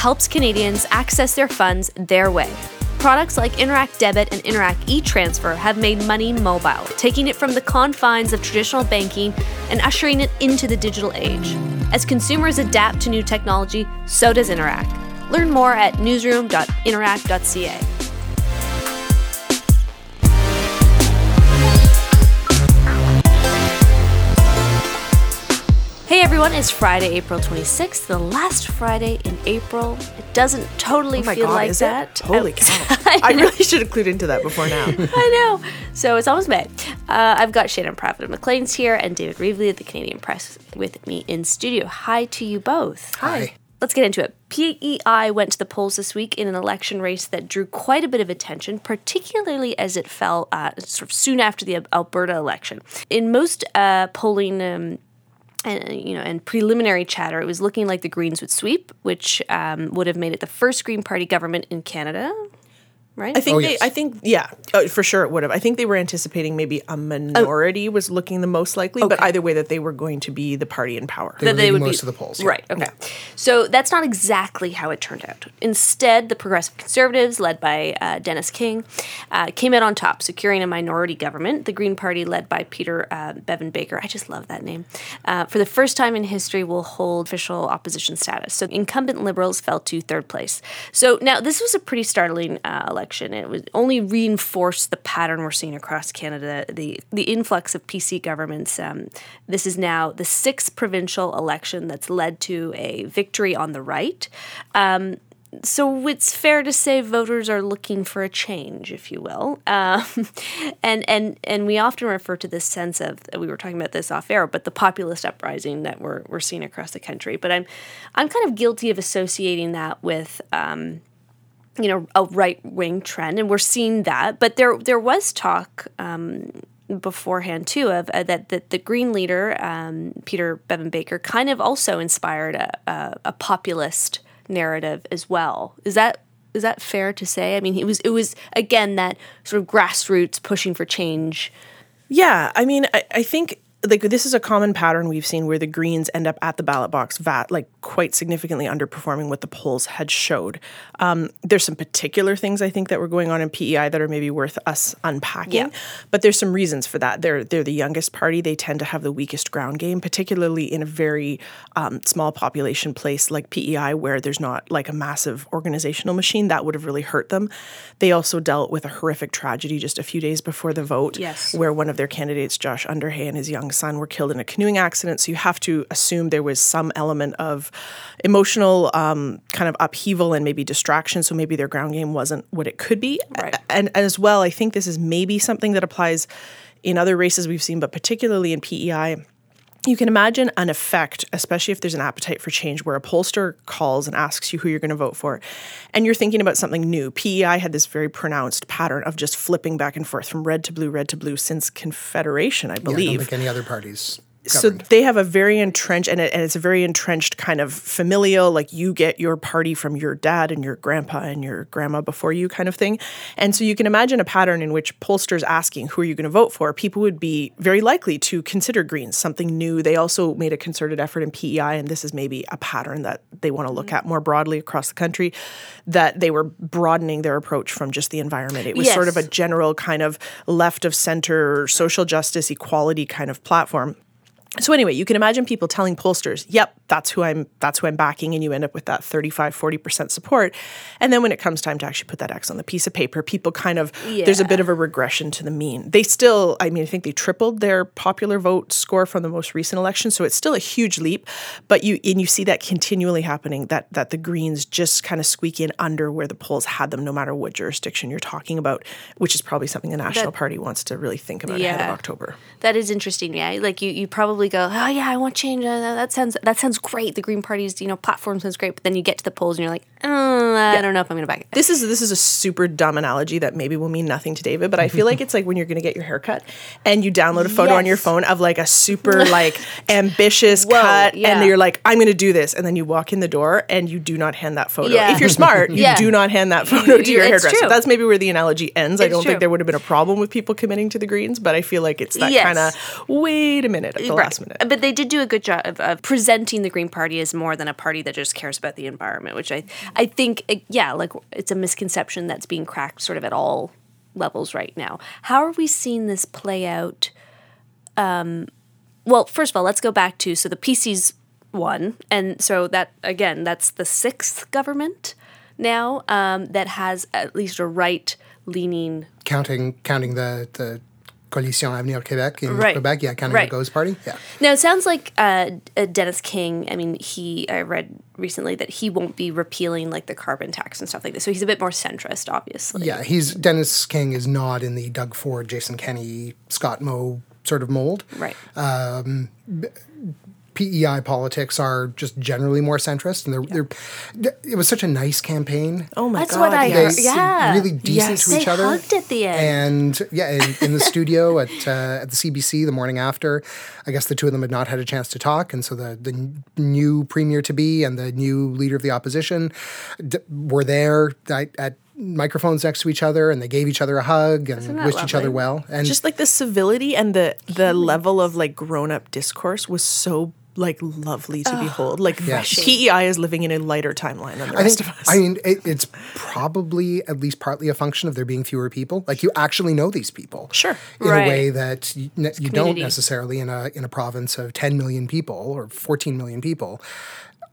helps Canadians access their funds their way. Products like Interac Debit and Interac e-Transfer have made money mobile, taking it from the confines of traditional banking and ushering it into the digital age. As consumers adapt to new technology, so does Interac. Learn more at newsroom.interac.ca. Hey everyone, it's Friday, April 26th, the last Friday in April. It doesn't totally Oh my feel god, like is that. it? Holy cow. I really should have clued into that before now. I know. So it's almost May. Uh, I've got Shannon Pravitt of Maclean's here and David Reevely of the Canadian Press with me in studio. Hi to you both. Hi. Let's get into it. PEI went to the polls this week in an election race that drew quite a bit of attention, particularly as it fell uh, sort of soon after the Alberta election. In most uh, polling um, and you know, and preliminary chatter, it was looking like the Greens would sweep, which um, would have made it the first Green Party government in Canada. Right? I think Oh, they. yes. I think yeah, uh, for sure it would have. I think they were anticipating maybe a minority was looking the most likely, but either way that they were going to be the party in power. They were that they leading would most be of the polls, yeah. Right. Okay. So that's not exactly how it turned out. Instead, the Progressive Conservatives, led by uh, Dennis King, uh, came out on top, securing a minority government. The Green Party, led by Peter uh, Bevan Baker, I just love that name, uh, for the first time in history, will hold official opposition status. So incumbent Liberals fell to third place. So now this was a pretty startling uh, election. It was only reinforced the pattern we're seeing across Canada. The the influx of PC governments. Um, this is now the sixth provincial election that's led to a victory on the right. Um, so it's fair to say voters are looking for a change, if you will, um, and and and we often refer to this sense of we were talking about this off air, but the populist uprising that we're we're seeing across the country. But I'm I'm kind of guilty of associating that with. Um, you know, a right wing trend, and we're seeing that. But there there was talk um, beforehand too of uh, that that the Green leader um, Peter Bevan Baker kind of also inspired a, a, a populist narrative as well. Is that is that fair to say? I mean, it was it was again that sort of grassroots pushing for change. Yeah, I mean, I, I think like this is a common pattern we've seen where the Greens end up at the ballot box, vat like quite significantly underperforming what the polls had showed. Um, there's some particular things I think that were going on in PEI that are maybe worth us unpacking, Yeah. but there's some reasons for that. They're they're the youngest party. They tend to have the weakest ground game, particularly in a very um, small population place like PEI, where there's not like a massive organizational machine. That would have really hurt them. They also dealt with a horrific tragedy just a few days before the vote Yes. where one of their candidates, Josh Underhay, and his young son were killed in a canoeing accident. So you have to assume there was some element of emotional um, kind of upheaval and maybe distraction. So maybe their ground game wasn't what it could be. Right. And as well, I think this is maybe something that applies in other races we've seen, but particularly in PEI. You can imagine an effect, especially if there's an appetite for change, where a pollster calls and asks you who you're going to vote for, and you're thinking about something new. PEI had this very pronounced pattern of just flipping back and forth from red to blue, red to blue since Confederation, I Yeah, I don't believe think any other parties. So they have a very entrenched and, it, and it's a very entrenched kind of familial like you get your party from your dad and your grandpa and your grandma before you kind of thing. And so you can imagine a pattern in which pollsters asking who are you going to vote for? people would be very likely to consider greens something new. They also made a concerted effort in pei and this is maybe a pattern that they want to look mm. at more broadly across the country that they were broadening their approach from just the environment. It was sort of a general kind of left of center social justice equality kind of platform so anyway, you can imagine people telling pollsters, "Yep, that's who I'm that's who I'm backing," and you end up with that 35 40% support. And then when it comes time to actually put that X on the piece of paper, people kind of there's a bit of a regression to the mean. They still, I mean, I think they tripled their popular vote score from the most recent election, so it's still a huge leap, but you and you see that continually happening that that the Greens just kind of squeak in under where the polls had them no matter what jurisdiction you're talking about, which is probably something the National That- Party wants to really think about ahead of October. That is interesting. Yeah, like you, you probably go, oh yeah, I want change. Uh, that sounds that sounds great. The Green Party's you know platform sounds great, but then you get to the polls and you're like, oh, I don't know if I'm going to back it. This is this is a super dumb analogy that maybe will mean nothing to David, but I feel like it's like when you're going to get your hair cut and you download a photo on your phone of like a super like ambitious Whoa, cut, yeah. and you're like, I'm going to do this, and then you walk in the door and you do not hand that photo. Yeah. If you're smart, you Yeah. do not hand that photo to your It's hairdresser. true. That's maybe where the analogy ends. I don't true. think there would have been a problem with people committing to the greens, but I feel like it's that Yes. kind of wait a minute at the Right. Last minute. But they did do a good job of, of presenting the Green Party as more than a party that just cares about the environment, which I I think yeah, like it's a misconception that's being cracked sort of at all levels right now. How are we seeing this play out? Um, well, first of all, let's go back to so the PC's won, and so that again, that's the sixth government now um, that has at least a right leaning Counting counting the the Coalition Avenir Québec in Right. Quebec, yeah, counting Right. Goes Party, yeah. Now it sounds like uh, uh, Dennis King. I mean, he I read recently that he won't be repealing like the carbon tax and stuff like this. So he's a bit more centrist, obviously. Yeah, he's Dennis King is not in the Doug Ford, Jason Kenney, Scott Moe sort of mold. Right. PEI politics are just generally more centrist, and they're, they're it was such a nice campaign. Oh my That's god! what I They heard. Yeah. really decent Yes. to They each other. hugged at the end. And yeah, in, in the studio at uh, at the CBC the morning after, I guess the two of them had not had a chance to talk, and so the the new premier to be and the new leader of the opposition d- were there at, at microphones next to each other, and they gave each other a hug and that wished each other well. And Just like the civility and the the level of like grown up discourse was so like lovely to behold. Like Yes. PEI is living in a lighter timeline than the I rest think, of us. I mean, it, it's probably at least partly a function of there being fewer people. Like you actually know these people, Sure. in Right. a way that you, ne- you don't necessarily in a in a province of ten million people or fourteen million people,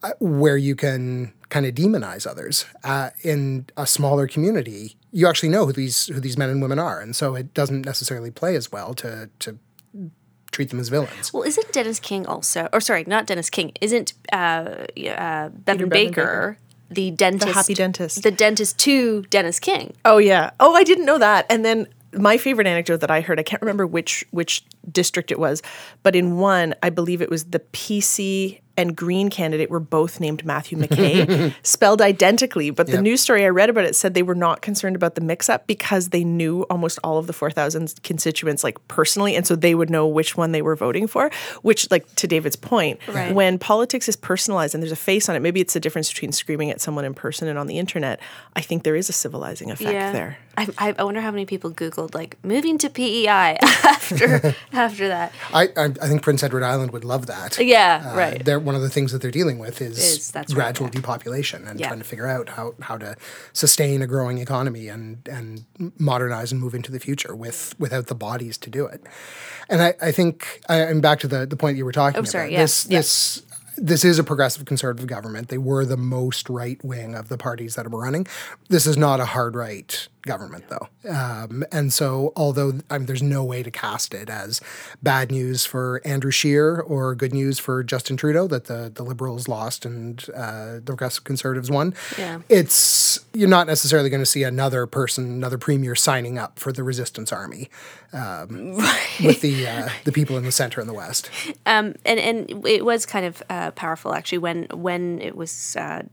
uh, where you can kind of demonize others. Uh, in a smaller community, you actually know who these who these men and women are, and so it doesn't necessarily play as well to to treat them as villains. Well, isn't Dennis King also, or sorry, not Dennis King, isn't uh, uh, Bevan Bevan Baker, the dentist, the happy dentist. the dentist to Dennis King? Oh yeah. Oh, I didn't know that. And then my favorite anecdote that I heard, I can't remember which which district it was, but in one, I believe it was the PC and Green candidate were both named Matthew MacKay, spelled identically. But the Yep. news story I read about it said they were not concerned about the mix-up because they knew almost all of the 4,000 constituents like personally, and so they would know which one they were voting for. Which, like to David's point, Right. when politics is personalized and there's a face on it, maybe it's the difference between screaming at someone in person and on the internet. I think there is a civilizing effect there. I, I, I wonder how many people Googled like moving to PEI after after that. I, I I think Prince Edward Island would love that. Yeah, Uh, right. They're one of the things that they're dealing with is, Is- that's right, gradual yeah. depopulation and Yeah. trying to figure out how, how to sustain a growing economy and and modernize and move into the future with without the bodies to do it. And I, I think I, I'm back to the, the point you were talking Oh, sorry, about. yeah, This this this is a progressive conservative government. They were the most right wing of the parties that were running. This is not a hard right government, though. Um, and so, although I mean, there's no way to cast it as bad news for Andrew Scheer or good news for Justin Trudeau that the, the Liberals lost and uh, the Progressive Conservatives won. Yeah. It's you're not necessarily going to see another person, another premier signing up for the Resistance Army um, with the uh, the people in the center and the west. Um, and and it was kind of uh, powerful actually when when it was uh,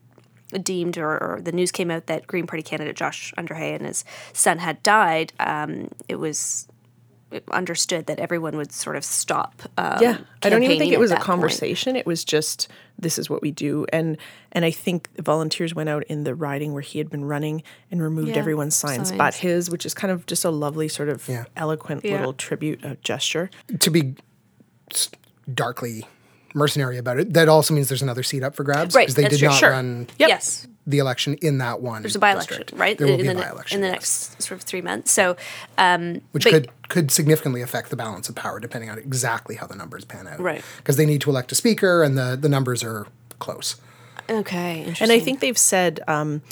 deemed or, or the news came out that Green Party candidate Josh Underhay and his son had died. Um, it was understood that everyone would sort of stop. Um, Yeah, I don't even think it was a that point. conversation. It was just this is what we do, and and I think volunteers went out in the riding where he had been running and removed Yeah, everyone's signs, signs. but his, which is kind of just a lovely sort of Yeah. eloquent Yeah. little tribute uh, gesture. to be darkly mercenary about it, that also means there's another seat up for grabs. Right, Because they that's did true. not Sure. run Yes, the election in that one. there's a by-election, district. right? There will in be a the, by election. in the yes. next sort of three months. So, um, Which could could significantly affect the balance of power depending on exactly how the numbers pan out. Right. Because they need to elect a speaker and the, the numbers are close. okay, interesting. And I think they've said um,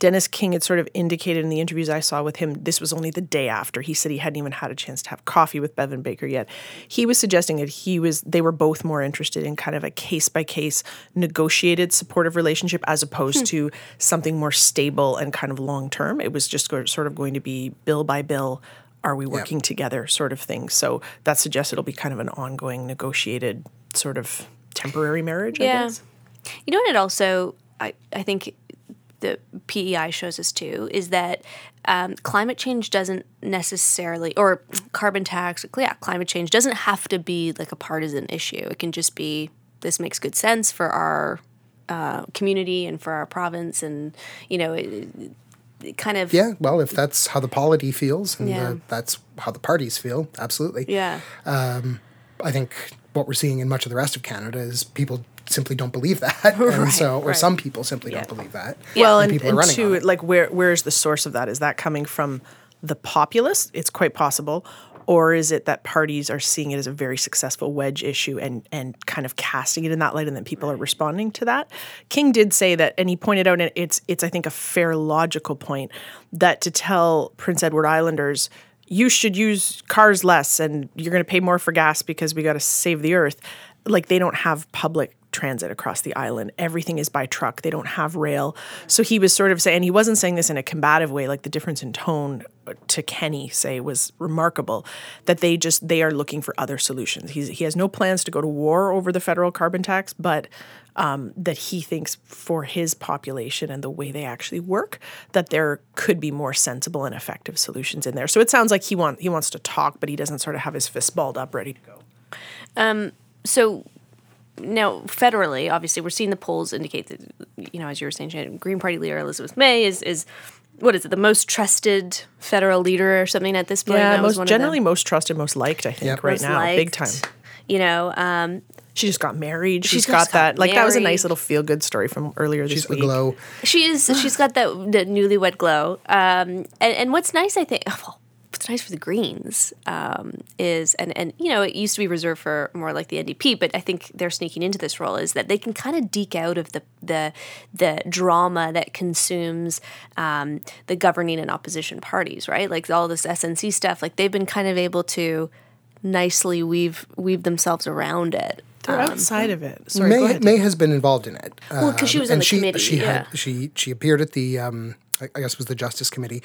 Dennis King had sort of indicated in the interviews I saw with him, this was only the day after. He said he hadn't even had a chance to have coffee with Bevan Baker yet. He was suggesting that he was they were both more interested in kind of a case by case negotiated supportive relationship as opposed hmm. to something more stable and kind of long term. It was just go- sort of going to be bill by bill. Are we working together, sort of thing? So that suggests it'll be kind of an ongoing, negotiated, sort of temporary marriage. I Yeah. guess. You know what? It also, I, I think the PEI shows us too is that um, climate change doesn't necessarily, or carbon tax, yeah, climate change doesn't have to be like a partisan issue. It can just be this makes good sense for our uh, community and for our province, and you know, it, it kind of Yeah, well, if that's how the polity feels and Yeah. the, that's how the parties feel, absolutely. yeah. I think what we're seeing in much of the rest of Canada is people simply don't believe that, and so or right. some people simply Yeah. don't believe that. Well, and, people are and running two, like where where is the source of that? Is that coming from the populace? It's quite possible. Or is it that parties are seeing it as a very successful wedge issue and and kind of casting it in that light, and then people are responding to that? King did say that, and he pointed out, and it's it's I think a fair logical point that to tell Prince Edward Islanders you should use cars less and you're going to pay more for gas because we got to save the earth. Like they don't have public transit across the island. Everything is by truck. They don't have rail. So he was sort of saying, and he wasn't saying this in a combative way, like the difference in tone to Kenney, say, was remarkable, that they just, they are looking for other solutions. He's, he has no plans to go to war over the federal carbon tax, but um, that he thinks for his population and the way they actually work, that there could be more sensible and effective solutions in there. So it sounds like he want he wants to talk, but he doesn't sort of have his fist balled up ready to go. Um, so now federally, obviously, we're seeing the polls indicate that you know, as you were saying, Shannon, Green Party leader Elizabeth May is is what is it, the most trusted federal leader or something at this point? Yeah, That was most one generally most trusted, most liked. I think Yep. right most now, big time. You know, um, She just got married. she's just got got that. Like that was a nice little feel good story from earlier this She's the week. glow. she is. She's got that the newlywed glow. Um, and and what's nice, I think. Well, what's nice for the Greens um, is, and and you know, it used to be reserved for more like the NDP, but I think they're sneaking into this role is that they can kind of deke out of the the the drama that consumes um, the governing and opposition parties, right? Like all this SNC stuff. Like they've been kind of able to nicely weave weave themselves around it. They're outside of it. Sorry, go May, ahead. May has been involved in it. Well, because she Um, was in and the she, committee, She yeah. had she she appeared at the um, I I guess it was the Justice Committee.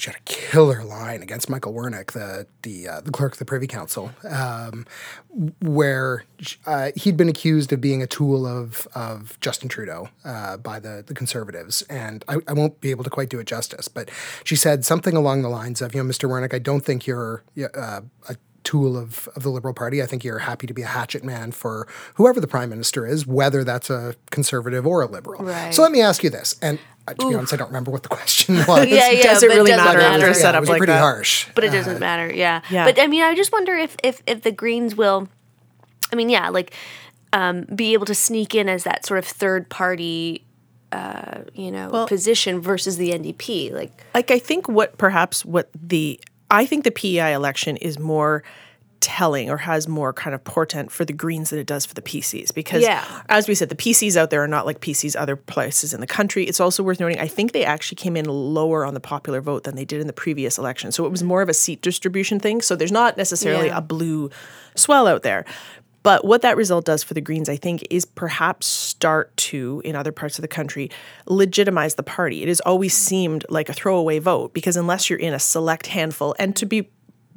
She had a killer line against Michael Wernick, the the uh, the clerk of the Privy Council, um, where uh, he'd been accused of being a tool of of Justin Trudeau uh, by the the Conservatives, and I, I won't be able to quite do it justice, but she said something along the lines of, you know, Mr. Wernick, I don't think you're uh, a tool of, of the Liberal Party. I think you're happy to be a hatchet man for whoever the prime minister is, whether that's a conservative or a liberal. Right. So let me ask you this, and uh, to be honest, I don't remember what the question was. Yeah, yeah. Does it really doesn't matter after a matter. Yeah, setup it was like pretty that? harsh. But it doesn't matter, yeah. yeah. But I mean, I just wonder if if if the Greens will, I mean, yeah, like um, be able to sneak in as that sort of third party, uh, you know, position versus the NDP. Like, like I think what perhaps what the I think the PEI election is more telling or has more kind of portent for the Greens than it does for the PCs because Yeah. as we said the PCs out there are not like PCs other places in the country it's also worth noting I think they actually came in lower on the popular vote than they did in the previous election so it was more of a seat distribution thing so there's not necessarily Yeah. a blue swell out there but what that result does for the Greens, I think, is perhaps start to, in other parts of the country, legitimize the party. It has always seemed like a throwaway vote because unless you're in a select handful, and to be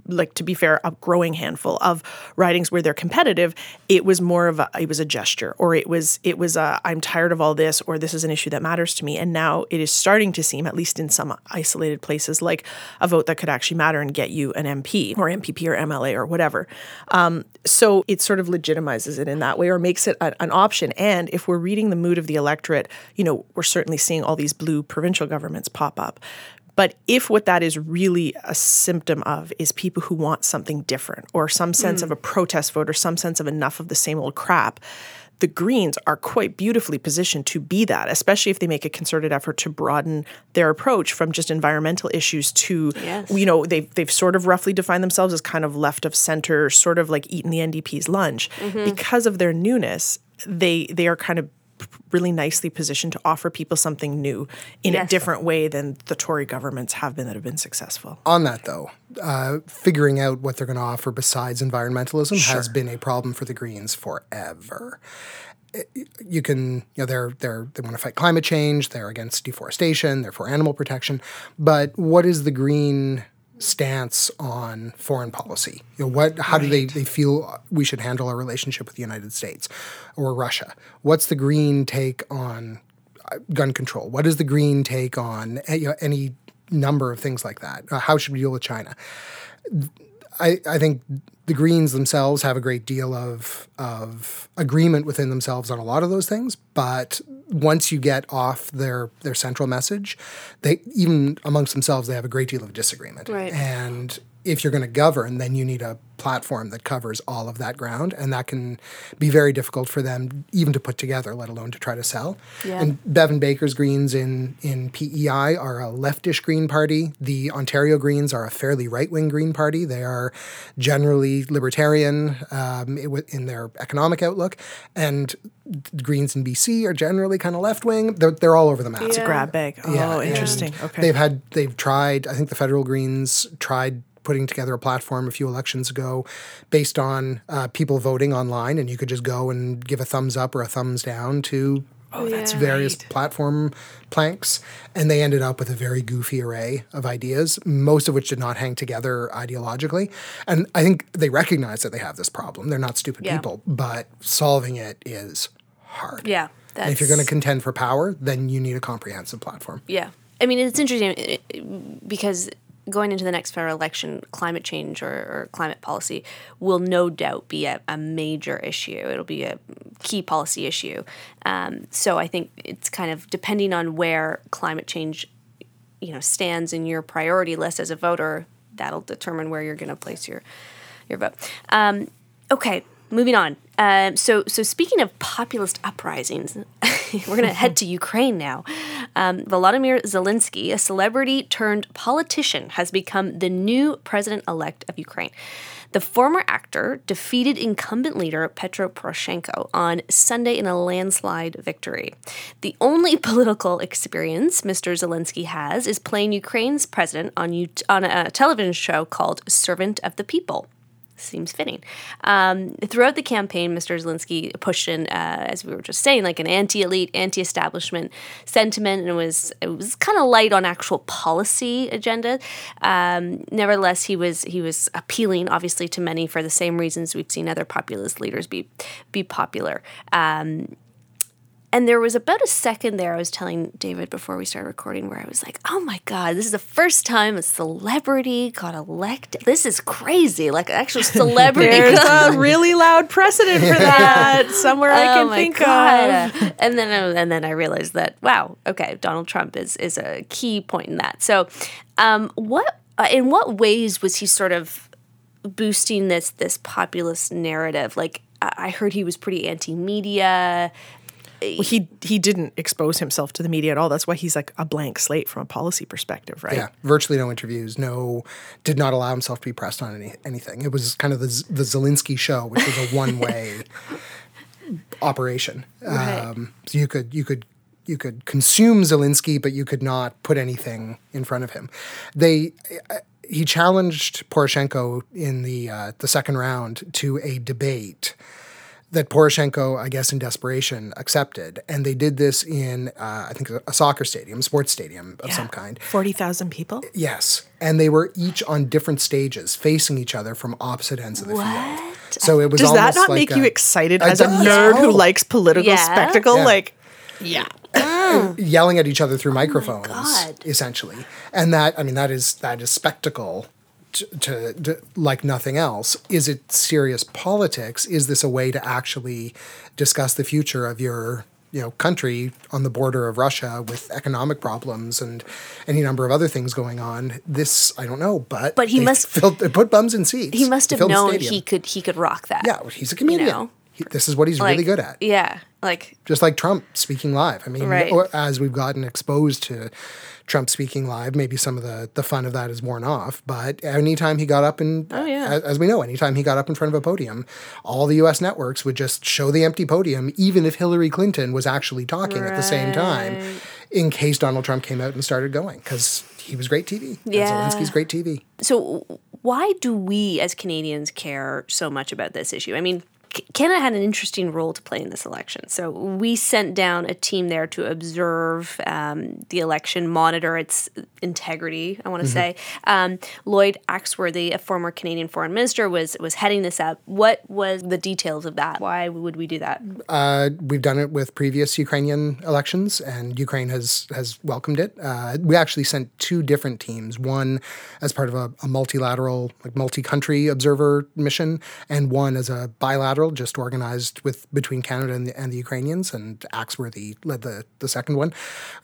like to be fair, a growing handful of ridings where they're competitive, it was more of a it was a gesture, or it was it was a I'm tired of all this, or this is an issue that matters to me. And now it is starting to seem, at least in some isolated places, like a vote that could actually matter and get you an MP or MPP or MLA or whatever. Um, so it sort of legitimizes it in that way, or makes it a, an option. And if we're reading the mood of the electorate, you know, we're certainly seeing all these blue provincial governments pop up. But if what that is really a symptom of is people who want something different or some sense hmm. of a protest vote or some sense of enough of the same old crap, the Greens are quite beautifully positioned to be that, especially if they make a concerted effort to broaden their approach from just environmental issues to, Yes. you know, they've, they've sort of roughly defined themselves as kind of left of center, sort of like eating the NDP's lunch. Mm-hmm. Because of their newness, they they are kind of really nicely positioned to offer people something new in a different way than the Tory governments have been that have been successful. On that though, uh, figuring out what they're going to offer besides environmentalism has been a problem for the Greens forever. You can, you know, they're they're they want to fight climate change. They're against deforestation. They're for animal protection. But what is the Green stance on foreign policy? You know, what? How do they they feel we should handle our relationship with the United States or Russia? What's the Green take on uh, gun control? What is the Green take on you know, any number of things like that? Uh, how should we deal with China? I, I think the Greens themselves have a great deal of of agreement within themselves on a lot of those things, but once you get off their their central message, they even amongst themselves they have a great deal of disagreement. Right. And if you're going to govern, then you need a platform that covers all of that ground, and that can be very difficult for them even to put together, let alone to try to sell. Yeah. And Bevan Baker's Greens in in PEI are a leftish Green Party. The Ontario Greens are a fairly right wing Green Party. They are generally libertarian um, in their economic outlook, and Greens in BC are generally kind of left wing. They're, they're all over the map. It's a grab bag. Oh, Yeah, interesting. and Okay. They've had they've tried. I think the federal Greens tried putting together a platform a few elections ago based on uh, people voting online, and you could just go and give a thumbs up or a thumbs down to. Oh, that's various right. platform planks, and they ended up with a very goofy array of ideas, most of which did not hang together ideologically. And I think they recognize that they have this problem. They're not stupid Yeah. people, but solving it is hard. Yeah. If you're going to contend for power, then you need a comprehensive platform. Yeah. I mean, it's interesting uh, because going into the next federal election, climate change or, or climate policy will no doubt be a, a major issue. It'll be a key policy issue. Um, so I think it's kind of depending on where climate change, you know, stands in your priority list as a voter, that'll determine where you're going to place your your vote. Um, okay, moving on. Um, so, so speaking of populist uprisings, we're going to head to Ukraine now. Um, Volodymyr Zelensky, a celebrity turned politician, has become the new president elect of Ukraine. The former actor defeated incumbent leader Petro Poroshenko on Sunday in a landslide victory. The only political experience Mr. Zelensky has is playing Ukraine's president on, on a television show called Servant of the People seems fitting. Um, throughout the campaign, Mr. Zelensky pushed in, uh, as we were just saying, like an anti-elite, anti-establishment sentiment, and it was it was kind of light on actual policy agenda. Um, nevertheless, he was he was appealing, obviously, to many for the same reasons we've seen other populist leaders be be popular. Um, and there was about a second there I was telling David before we started recording where I was like, oh my God, this is the first time a celebrity got elected. This is crazy. Like an actual celebrity. There's got- a really loud precedent for that somewhere I Oh can my think God. of. and then I- and then I realized that wow, okay, Donald Trump is is a key point in that. So, um, what uh, in what ways was he sort of boosting this this populist narrative? Like I I heard he was pretty anti-media. He he didn't expose himself to the media at all. That's why he's like a blank slate from a policy perspective, right? Yeah, virtually no interviews. No, did not allow himself to be pressed on any anything. It was kind of the the Zelensky show, which was a one way operation. Right. Um, so you could you could you could consume Zelensky, but you could not put anything in front of him. They. uh, He challenged Poroshenko in the uh, the second round to a debate that Poroshenko, I guess, in desperation, accepted, and they did this in, uh, I think, a, a soccer stadium, sports stadium of some kind. Forty thousand people. Yes, and they were each on different stages, facing each other from opposite ends of the field. So it was Does that not like make you excited as a does. nerd who Oh. likes political Yeah. spectacle? Yeah. Like, yeah. yelling at each other through microphones, God. essentially, and that I mean that is that is spectacle. To, to, to like nothing else, is it serious politics? Is this a way to actually discuss the future of your you know country on the border of Russia with economic problems and any number of other things going on? This I don't know, but But he must- filled, put bums in seats. He must have known he could he could rock that. Yeah, he's a comedian. know? He, this is what he's Like, really good at. Yeah, like Just like Trump speaking live. I mean, Right. or as we've gotten exposed to Trump speaking live, maybe some of the, the fun of that is worn off. But anytime he got up and, Oh, yeah. as, as we know, anytime he got up in front of a podium, all the U.S. networks would just show the empty podium, even if Hillary Clinton was actually talking at the same time, in case Donald Trump came out and started going, because he was great TV. And Yeah. Zelensky's great TV. so why do we as Canadians care so much about this issue? I mean, Canada had an interesting role to play in this election. So we sent down a team there to observe um, the election, monitor its integrity. I want to say um, Lloyd Axworthy, a former Canadian foreign minister, was was heading this up. What was the details of that? Why would we do that? Uh, we've done it with previous Ukrainian elections, and Ukraine has has welcomed it. Uh, we actually sent two different teams, one as part of a, a multilateral, like multi-country observer mission, and one as a bilateral just organized with between Canada and the, and the Ukrainians, and Axworthy led the, the second one,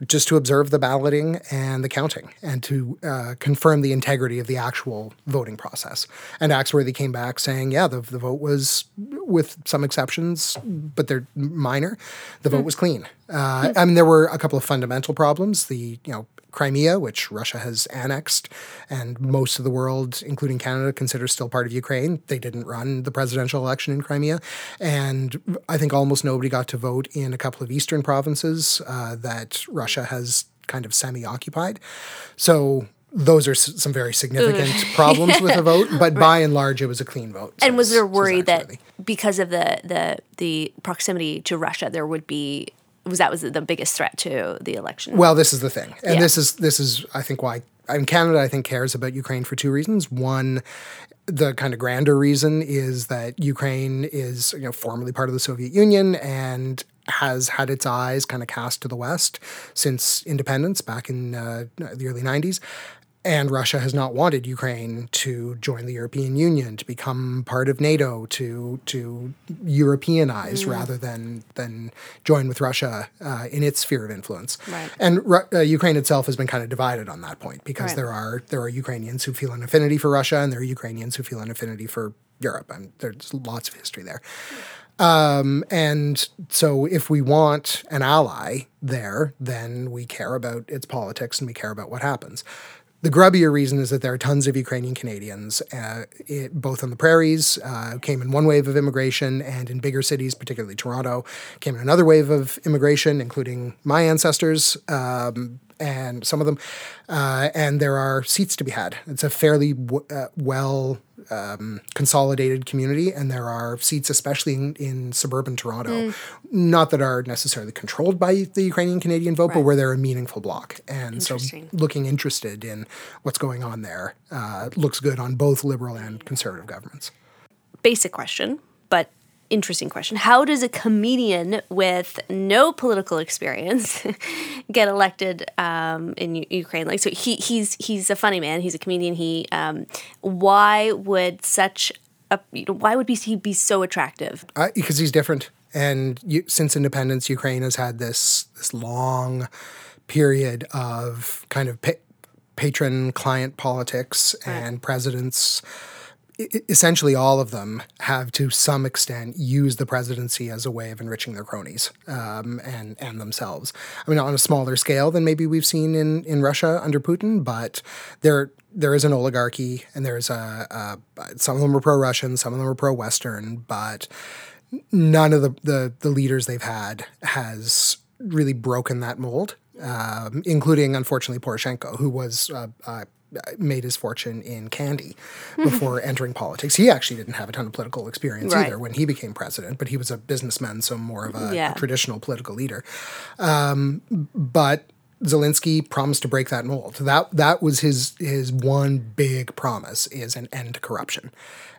just to observe the balloting and the counting and to uh, confirm the integrity of the actual voting process. And Axworthy came back saying, yeah, the, the vote was, with some exceptions, but they're minor, the vote was clean. Uh, I mean, there were a couple of fundamental problems. The you know Crimea, which Russia has annexed, and most of the world, including Canada, considers still part of Ukraine. They didn't run the presidential election in Crimea. And I think almost nobody got to vote in a couple of eastern provinces uh, that Russia has kind of semi occupied. So those are s- some very significant problems with the vote, but by and large, it was a clean vote. And was there worry that because of the, the the proximity to Russia, there would be was that was the biggest threat to the election? Well, this is the thing, and Yeah. this is this is I think why I mean, Canada I think cares about Ukraine for two reasons. One, the kind of grander reason is that Ukraine is you know formerly part of the Soviet Union and has had its eyes kind of cast to the west since independence back in uh, the early '90s. And Russia has not wanted Ukraine to join the European Union, to become part of NATO, to to Europeanize rather than than join with Russia uh, in its sphere of influence. Right. And Ru- uh, Ukraine itself has been kind of divided on that point because Right. there are there are Ukrainians who feel an affinity for Russia, and there are Ukrainians who feel an affinity for Europe, and there's lots of history there. Um, and so, if we want an ally there, then we care about its politics and we care about what happens. The grubbier reason is that there are tons of Ukrainian Canadians, uh, it, both on the prairies, uh, came in one wave of immigration, and in bigger cities, particularly Toronto, came in another wave of immigration, including my ancestors. Um, and some of them, uh, and there are seats to be had. It's a fairly w- uh, well um, consolidated community, and there are seats, especially in, in suburban Toronto, not that are necessarily controlled by the Ukrainian Canadian vote, but where they're a meaningful bloc. And so, looking interested in what's going on there uh, looks good on both liberal and conservative governments. Basic question, but interesting question. How does a comedian with no political experience get elected um, in U- Ukraine? Like, so he he's he's a funny man. He's a comedian. He um, why would such a you know, why would he be so attractive? uh, because he's different. And you, since independence, Ukraine has had this this long period of kind of pa- patron client politics, and presidents, e- e- essentially all of them, have to some extent used the presidency as a way of enriching their cronies um, and and themselves. I mean, on a smaller scale than maybe we've seen in in Russia under Putin, but there there is an oligarchy, and there's a, a some of them are pro Russian, some of them are pro Western, but none of the, the, the leaders they've had has really broken that mold, um, including, unfortunately, Poroshenko, who was uh, uh, made his fortune in candy before entering politics. He actually didn't have a ton of political experience Right. either when he became president, but he was a businessman, so more of a, Yeah. a traditional political leader. Um, but Zelensky promised to break that mold. That that was his his one big promise is an end to corruption.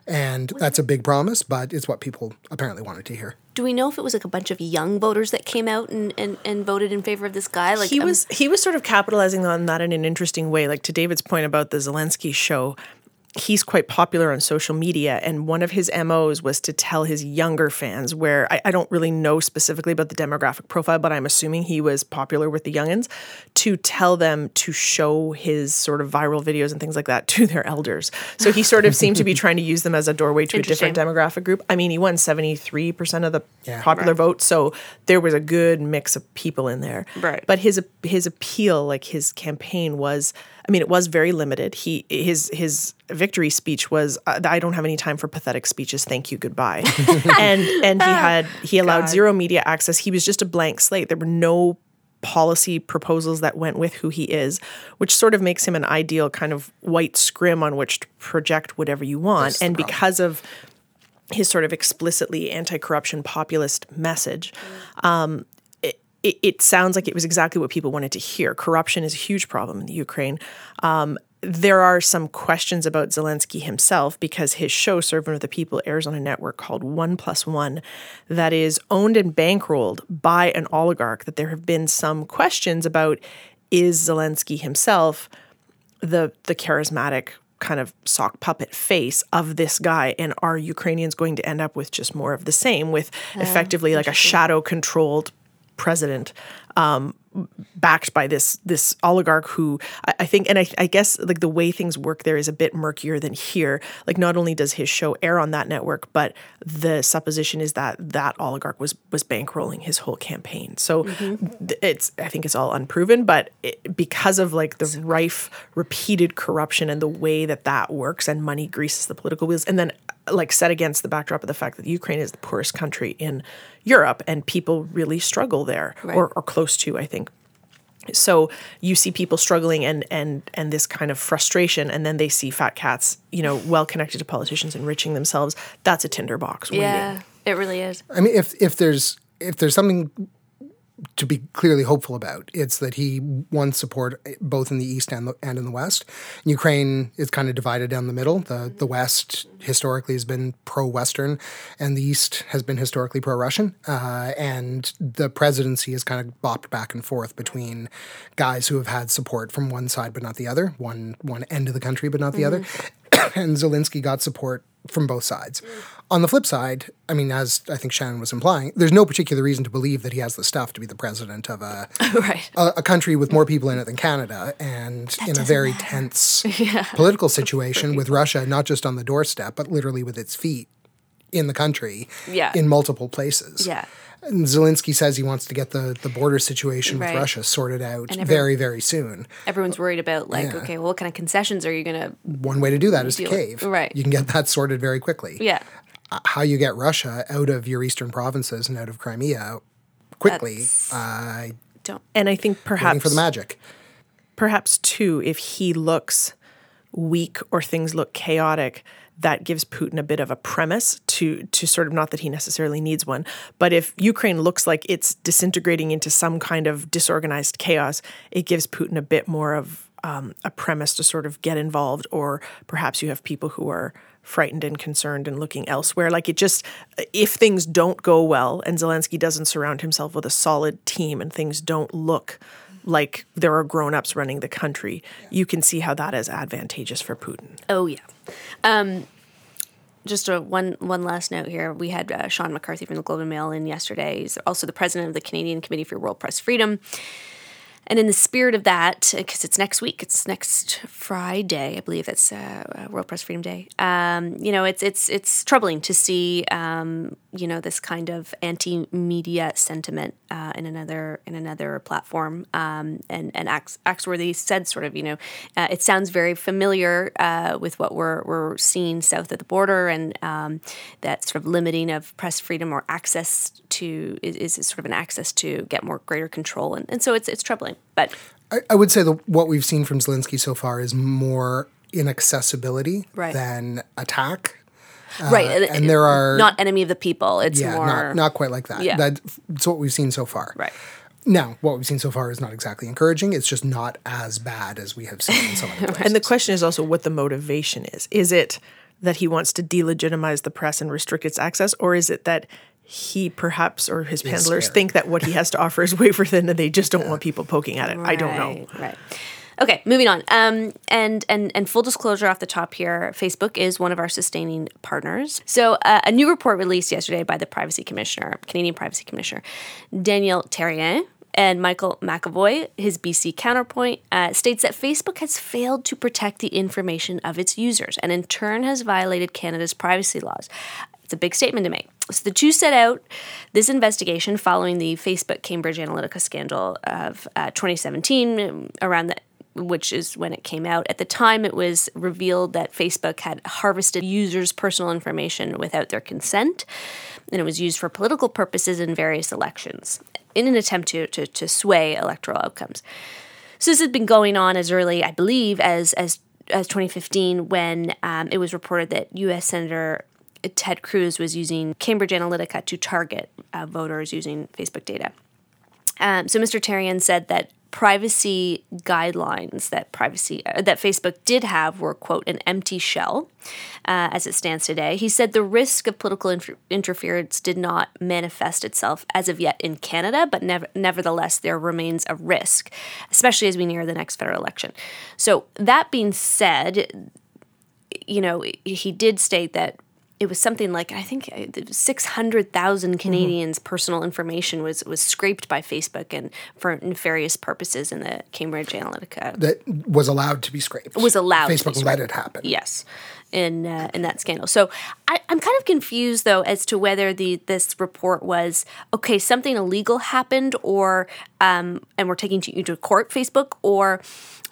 And that's a big promise, but it's what people apparently wanted to hear. Do we know if it was like a bunch of young voters that came out and, and, and voted in favor of this guy? Like he um, was he was sort of capitalizing on that in an interesting way. Like to David's point about the Zelensky show, he's quite popular on social media, and one of his MOs was to tell his younger fans, where I, I don't really know specifically about the demographic profile, but I'm assuming he was popular with the youngins, to tell them to show his sort of viral videos and things like that to their elders. So he sort of seemed to be trying to use them as a doorway to a different demographic group. I mean, he won 73% of the Yeah. popular vote, so there was a good mix of people in there. Right. But his his appeal, like his campaign, was I mean, it was very limited. He his his victory speech was uh, I don't have any time for pathetic speeches. Thank you, goodbye. and and he had he allowed zero media access. He was just a blank slate. There were no policy proposals that went with who he is, which sort of makes him an ideal kind of white scrim on which to project whatever you want. And because of his sort of explicitly anti-corruption populist message, um, it, it, sounds like it was exactly what people wanted to hear. Corruption is a huge problem in the Ukraine. Um, there are some questions about Zelensky himself because his show, Servant of the People, airs on a network called One Plus One that is owned and bankrolled by an oligarch. That there have been some questions about is Zelensky himself the the charismatic kind of sock puppet face of this guy and are Ukrainians going to end up with just more of the same with effectively like a shadow controlled president um, backed by this this oligarch who I, I think and I, I guess like the way things work there is a bit murkier than here. Like not only does his show air on that network but the supposition is that that oligarch was was bankrolling his whole campaign. So th- it's I think it's all unproven but it, because of like the rife repeated corruption and the way that that works and money greases the political wheels and then like set against the backdrop of the fact that Ukraine is the poorest country in Europe and people really struggle there or, or close to I think so you see people struggling and and and this kind of frustration and then they see fat cats you know well connected to politicians enriching themselves that's a tinderbox waiting. Yeah, it really is. I mean, if if there's if there's something to be clearly hopeful about, it's that he won support both in the east and the, and in the west. And Ukraine is kind of divided down the middle. The the west historically has been pro-western, and the east has been historically pro-Russian. Uh, and the presidency has kind of bopped back and forth between guys who have had support from one side but not the other, one one end of the country but not the other. and Zelensky got support from both sides. On the flip side, I mean, as I think Shannon was implying, there's no particular reason to believe that he has the stuff to be the president of a right. a, a country with more people in it than Canada, and in a very tense political situation with Russia not just on the doorstep, but literally with its feet in the country, Yeah. in multiple places. Yeah. And Zelensky says he wants to get the, the border situation Right. with Russia sorted out every- very, very soon. Everyone's worried about like, Yeah. okay, well, what kind of concessions are you gonna? One way to do that is to Deal with- cave. right. You can get that sorted very quickly. Yeah, how you get Russia out of your eastern provinces and out of Crimea quickly. That's- Uh, don't. and i think perhaps for the magic. perhaps too if he looks weak or things look chaotic that gives Putin a bit of a premise to to sort of not that he necessarily needs one but if Ukraine looks like it's disintegrating into some kind of disorganized chaos it gives Putin a bit more of um, a premise to sort of get involved or perhaps you have people who are frightened and concerned and looking elsewhere. Like it just if things don't go well and Zelensky doesn't surround himself with a solid team and things don't look like there are grown-ups running the country you can see how that is advantageous for putin Oh yeah. Um, just a one one last note here. We had uh, Sean McCarthy from the Globe and Mail in yesterday. He's also the president of the Canadian Committee for World Press Freedom. And in the spirit of that, because it's next week, it's next Friday, I believe that's uh, uh, World Press Freedom Day. Um, you know, it's it's it's troubling to see, um, you know, this kind of anti-media sentiment uh, in another in another platform. Um, and and Axe, Axworthy said, sort of, you know, uh, it sounds very familiar uh, with what we're we're seeing south of the border, and um, that sort of limiting of press freedom or access to is, is sort of an access to get more greater control, and, and so it's it's troubling. But I, I would say that what we've seen from Zelensky so far is more inaccessibility Right. than attack. Uh, right, and there are- not enemy of the people. It's Yeah, more not, not quite like that. Yeah. That's what we've seen so far. right. Now, what we've seen so far is not exactly encouraging. It's just not as bad as we have seen in some other places. and the question is also what the motivation is is it that he wants to delegitimize the press and restrict its access or is it that he perhaps or his handlers scared. think that what he has to offer is wafer thin and they just don't want people poking at it i don't know Right, Right. Okay, moving on. Um, and and and full disclosure off the top here, Facebook is one of our sustaining partners. So uh, a new report released yesterday by the Privacy Commissioner, Canadian Privacy Commissioner, Daniel Therrien. And Michael McEvoy, his BC counterpoint, uh, states that Facebook has failed to protect the information of its users and in turn has violated Canada's privacy laws. It's a big statement to make. So the two set out this investigation following the Facebook Cambridge Analytica scandal of uh, 2017, um, around the which is when it came out. At the time, it was revealed that Facebook had harvested users' personal information without their consent, and it was used for political purposes in various elections in an attempt to, to, to sway electoral outcomes. So this has been going on as early, I believe, as as as 2015, when um, it was reported that U.S. Senator Ted Cruz was using Cambridge Analytica to target uh, voters using Facebook data. Um, so Mr. Therrien said that privacy guidelines that privacy uh, that Facebook did have were quote an empty shell uh, as it stands today. He said the risk of political inter- interference did not manifest itself as of yet in Canada, but never, nevertheless there remains a risk, especially as we near the next federal election. So that being said, you know, he did state that it was something like I think uh, six hundred thousand Canadians' mm-hmm. personal information was was scraped by Facebook and for nefarious purposes in the Cambridge Analytica that was allowed to be scraped. Was allowed. Facebook let it happen. Yes, in uh, in that scandal. So I, I'm kind of confused though as to whether the this report was okay, something illegal happened, or um, and we're taking you to court, Facebook, or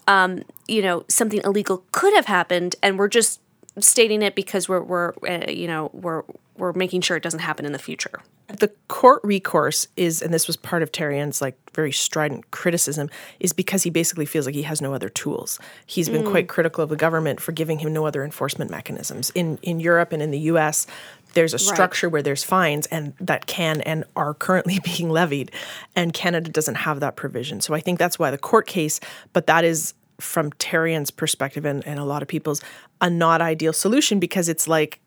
um, you know something illegal could have happened, and we're just stating it because we're we're uh, you know we're we're making sure it doesn't happen in the future. The court recourse is, and this was part of Therrien's like very strident criticism, is because he basically feels like he has no other tools. He's been mm. quite critical of the government for giving him no other enforcement mechanisms. In in Europe and in the U.S., there's a structure right. where there's fines and that can and are currently being levied, and Canada doesn't have that provision. So I think that's why the court case, but that is from Therrien's perspective and, and a lot of people's a not ideal solution because it's like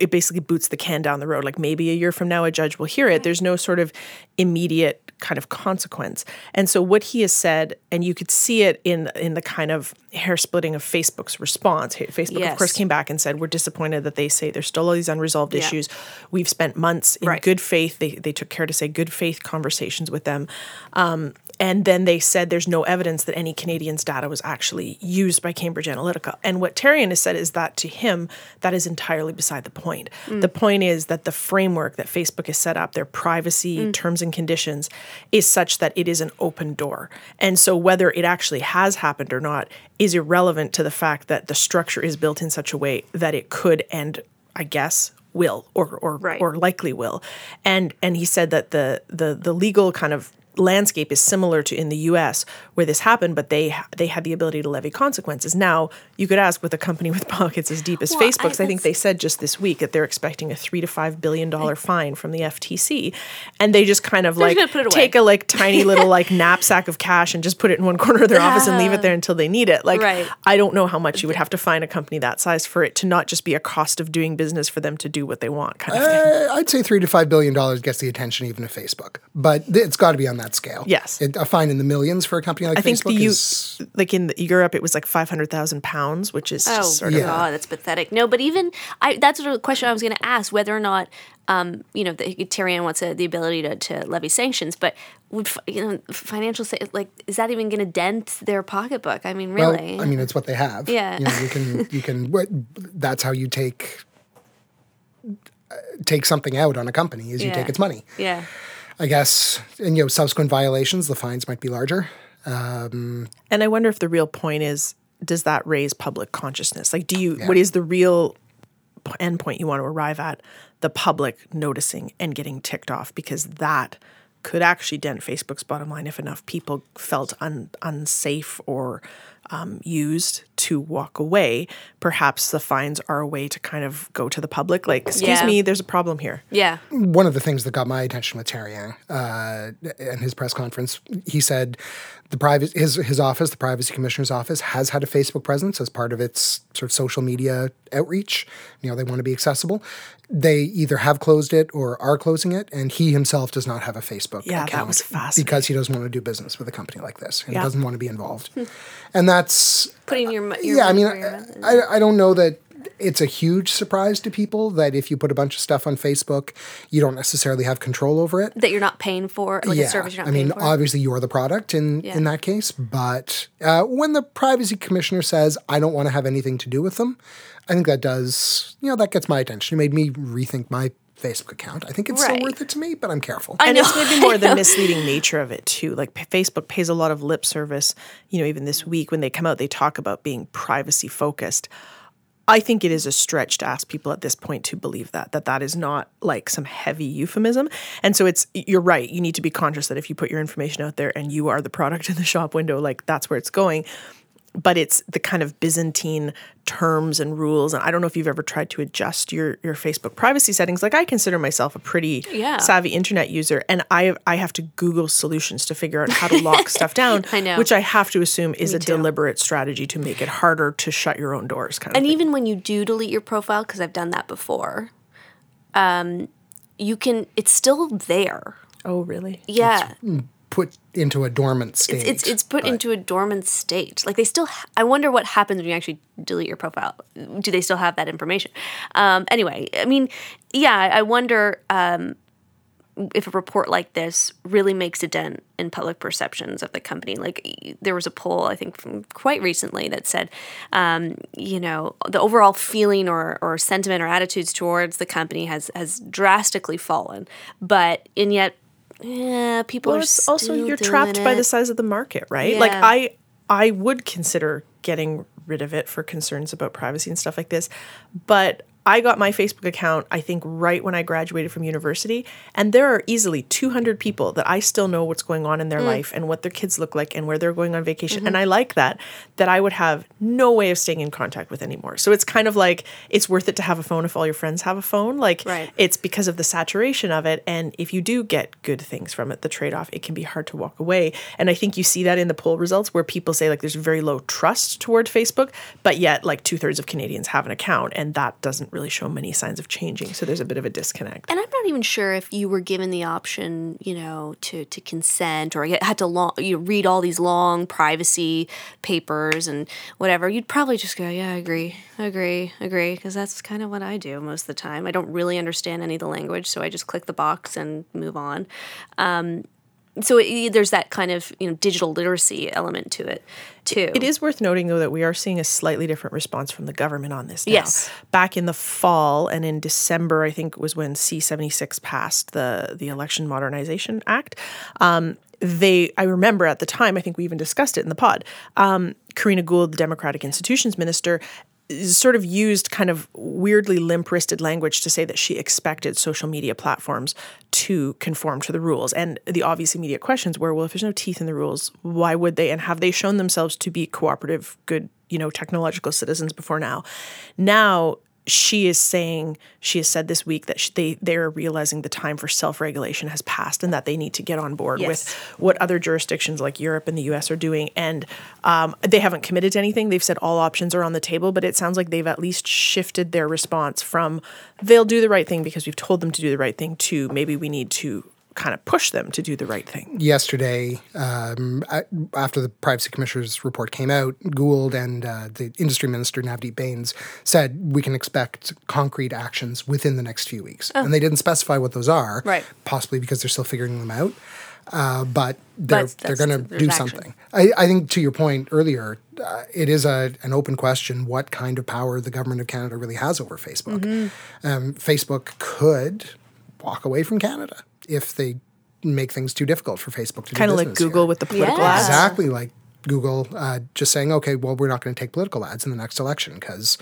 it basically boots the can down the road. Like maybe a year from now, a judge will hear it. There's no sort of immediate kind of consequence. And so what he has said, and you could see it in in the kind of hair splitting of Facebook's response. Facebook, yes. of course, came back and said, "We're disappointed that they say there's still all these unresolved yeah. issues. We've spent months in right. good faith. They they took care to say good faith conversations with them." Um, and then they said there's no evidence that any Canadians' data was actually used by Cambridge Analytica. And what Therrien has said is that to him, that is entirely beside the point. Mm. The point is that the framework that Facebook has set up, their privacy mm. terms and conditions, is such that it is an open door. And so whether it actually has happened or not is irrelevant to the fact that the structure is built in such a way that it could and I guess will or or right. or likely will. And and he said that the the the legal kind of landscape is similar to in the US where this happened, but they they had the ability to levy consequences. Now, you could ask with a company with pockets as deep as well, Facebook's, I, I, think they said just this week that they're expecting a three to five billion dollar fine from the FTC. And they just kind of like take a like tiny little like knapsack of cash and just put it in one corner of their office and leave it there until they need it. Like right. I don't know how much you would have to fine a company that size for it to not just be a cost of doing business for them to do what they want kind of uh, I'd say three to five billion dollars gets the attention even of Facebook. But it's got to be on that scale. Yes, it, a fine in the millions for a company like I think Facebook the is... U, like in the, Europe, it was like five hundred thousand pounds, which is oh sort yeah. God, that's pathetic. No, but even I, that's a question I was going to ask whether or not um, you know, the, Therrien wants a, the ability to, to levy sanctions, but would you know financial like is that even going to dent their pocketbook? I mean, really? Well, I mean, it's what they have. Yeah, you, know, you can you can. That's how you take take something out on a company is you yeah. take its money. Yeah. I guess, and you know, subsequent violations, the fines might be larger. Um, and I wonder if the real point is, does that raise public consciousness? Like, do you? Yeah. What is the real endpoint you want to arrive at? The public noticing and getting ticked off because that could actually dent Facebook's bottom line if enough people felt un, unsafe or um, used to walk away, perhaps the fines are a way to kind of go to the public, like, excuse yeah. me, there's a problem here. Yeah. One of the things that got my attention with Therrien uh, in his press conference, he said the private his his office, the privacy commissioner's office, has had a Facebook presence as part of its sort of social media outreach. You know, they want to be accessible. They either have closed it or are closing it, and he himself does not have a Facebook yeah, account that was fascinating. because he doesn't want to do business with a company like this and yeah. doesn't want to be involved. and that's putting your, your yeah. I mean, I, I don't know that it's a huge surprise to people that if you put a bunch of stuff on Facebook, you don't necessarily have control over it. That you're not paying for, like yeah. a service you're not I mean, obviously you're the product in yeah. in that case, but uh, when the privacy commissioner says, "I don't want to have anything to do with them," I think that does, you know, that gets my attention. It made me rethink my Facebook account. I think it's right. still worth it to me, but I'm careful. I and it's maybe more the misleading nature of it too. Like Facebook pays a lot of lip service. You know, even this week when they come out, they talk about being privacy focused. I think it is a stretch to ask people at this point to believe that that that is not like some heavy euphemism. And so it's you're right. You need to be conscious that if you put your information out there and you are the product in the shop window, like that's where it's going but it's the kind of Byzantine terms and rules. And I don't know if you've ever tried to adjust your your Facebook privacy settings. Like I consider myself a pretty yeah. savvy internet user, and I I have to Google solutions to figure out how to lock stuff down. I know, which I have to assume is Me a too. deliberate strategy to make it harder to shut your own doors. Kind of. And even when you do delete your profile, because I've done that before, um, you can. It's still there. Oh, really? Yeah. It's, put into a dormant state. It's it's put into a dormant state. Like they still. Ha- I wonder what happens when you actually delete your profile. Do they still have that information? Um, anyway, I mean, yeah, I wonder um, if a report like this really makes a dent in public perceptions of the company. Like there was a poll I think from quite recently that said, um, you know, the overall feeling or, or sentiment or attitudes towards the company has has drastically fallen, but and yet yeah, people well, are it's also you're trapped by the size of the market, right? Like I I would consider getting rid of it for concerns about privacy and stuff like this, but I got my Facebook account, I think, right when I graduated from university. And there are easily 200 people that I still know what's going on in Mm. their life and what their kids look like and where they're going on vacation. Mm-hmm. And I like that, that I would have no way of staying in contact with anymore. So it's kind of like it's worth it to have a phone if all your friends have a phone. Like Right. it's because of the saturation of it. And if you do get good things from it, the trade off, it can be hard to walk away. And I think you see that in the poll results where people say like there's very low trust toward Facebook, but yet like two thirds of Canadians have an account. And that doesn't really show many signs of changing. So there's a bit of a disconnect. And I'm not even sure if you were given the option, you know, to, to consent or had to long, you know, read all these long privacy papers and whatever. You'd probably just go, yeah, I agree, agree, agree, because that's kind of what I do most of the time. I don't really understand any of the language, so I just click the box and move on. Um, so it, there's that kind of you know digital literacy element to it too. It is worth noting, though, that we are seeing a slightly different response from the government on this now. Yes. Back in the fall and in December, I think was when C76 passed the, the Election Modernization Act. Um, they, I remember at the time, I think we even discussed it in the pod. Um, Karina Gould, the Democratic Institutions Minister, sort of used kind of weirdly limp wristed language to say that she expected social media platforms to conform to the rules. And the obvious immediate questions were well, if there's no teeth in the rules, why would they? And have they shown themselves to be cooperative, good, you know, technological citizens before now? Now, she is saying she has said this week that she, they they're realizing the time for self-regulation has passed and that they need to get on board Yes. with what other jurisdictions like Europe and the US are doing and um, they haven't committed to anything they've said all options are on the table but it sounds like they've at least shifted their response from they'll do the right thing because we've told them to do the right thing to maybe we need to kind of push them to do the right thing yesterday, um, after the Privacy Commissioner's report came out, Gould and uh, the industry minister, Navdeep Bains, said we can expect concrete actions within the next few weeks. And they didn't specify what those are, Right. possibly because they're still figuring them out. Uh, but they're, But they're going to do something. I, I think to your point earlier, uh, it is a, an open question what kind of power the government of Canada really has over Facebook. Mm-hmm. Um, Facebook could walk away from Canada if they make things too difficult for Facebook to kind do of like business here. Google with the political Yeah. ads Exactly like Google uh, just saying, okay, well, we're not going to take political ads in the next election because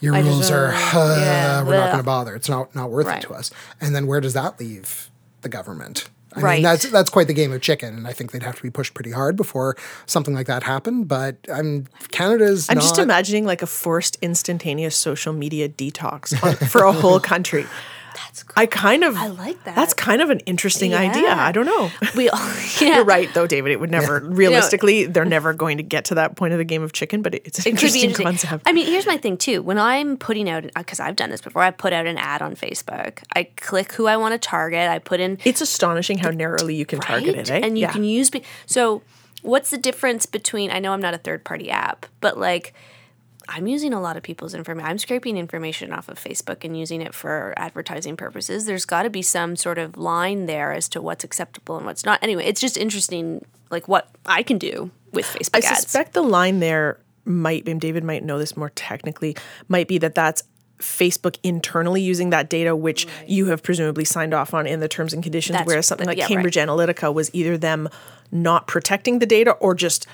your I rules are, uh, yeah, we're not going to bother. It's not not worth Right. it to us. And then where does that leave the government? I Right. mean, that's that's quite the game of chicken, and I think they'd have to be pushed pretty hard before something like that happened. But I'm Canada's. I'm not, just imagining like a forced instantaneous social media detox on, for a whole country. That's I kind of I like that. That's kind of an interesting idea. I don't know. we all yeah. You're right, though, David. It would never realistically. They're never going to get to that point of the game of chicken, but it's an It could be interesting, interesting. concept. I mean, here's my thing too. When I'm putting out, because I've done this before, I put out an ad on Facebook. I click who I want to target. I put in it's astonishing how narrowly you can target it, eh? and you Yeah. can use. be- So, what's the difference between? I know I'm not a third party app, but like. I'm using a lot of people's information. I'm scraping information off of Facebook and using it for advertising purposes. There's got to be some sort of line there as to what's acceptable and what's not. Anyway, it's just interesting, like what I can do with Facebook I ads. suspect the line there might, and David might know this more technically, might be that that's Facebook internally using that data, which you have presumably signed off on in the terms and conditions, That's- whereas something like yeah, right. Cambridge Analytica was either them not protecting the data or just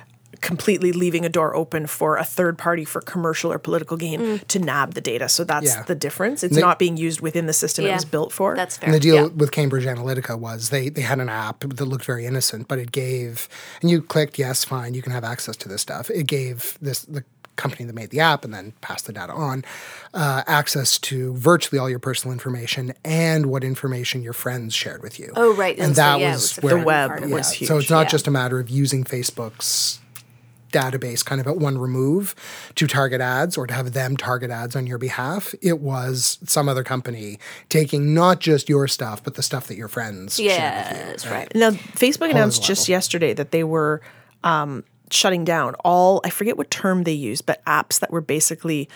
completely leaving a door open for a third party for commercial or political gain Mm. to nab the data. So that's Yeah. the difference. It's They- not being used within the system it was built for. That's fair. And the deal Yeah. with Cambridge Analytica was they, they had an app that looked very innocent, but it gave, and you clicked, yes, fine, you can have access to this stuff. It gave this, the company that made the app and then passed the data on, uh, access to virtually all your personal information and what information your friends shared with you. Oh, right. And so, that yeah, it was the where The web part of was it. huge. So it's not Yeah. just a matter of using Facebook's database kind of at one remove to target ads or to have them target ads on your behalf. It was some other company taking not just your stuff, but the stuff that your friends shared with you. Yes, right. Now, Facebook announced level. just yesterday that they were um, shutting down all, I forget what term they used, but apps that were basically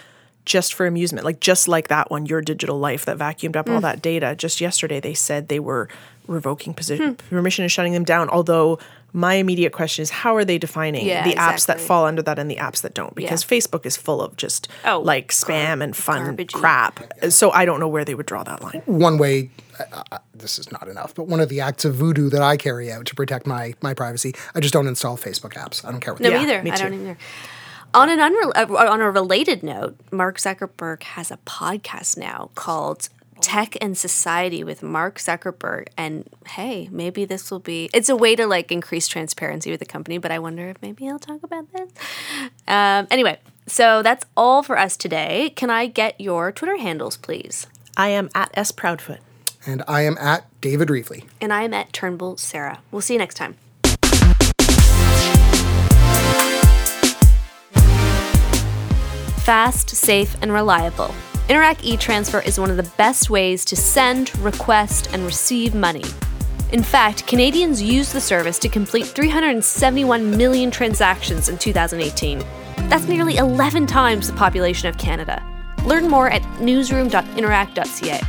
just for amusement, like just like that one, Your Digital Life, that vacuumed up Mm. all that data. Just yesterday, they said they were revoking position, Hmm. permission and shutting them down. Although, my immediate question is how are they defining Yeah, the apps that fall under that and the apps that don't? Because Facebook is full of just Oh, like spam and fun garbagey. crap. So I don't know where they would draw that line. one way uh, uh, this is not enough but one of the acts of voodoo that i carry out to protect my my privacy i just don't install facebook apps i don't care what No, they Yeah, either. me I don't too. either. On an unrel- uh, on a related note, Mark Zuckerberg has a podcast now called Tech and Society with Mark Zuckerberg. And hey, maybe this will be it's a way to like increase transparency with the company, but I wonder if maybe he'll talk about this. Um, anyway, so that's all for us today. Can I get your Twitter handles, please? I am at S Proudfoot. and i am at david reevely And I am at Turnbull Sarah. We'll see you next time. Fast, safe, and reliable. Interac e-transfer is one of the best ways to send, request, and receive money. In fact, Canadians used the service to complete 371 million transactions in 2018. That's nearly 11 times the population of Canada. Learn more at newsroom.interac.ca.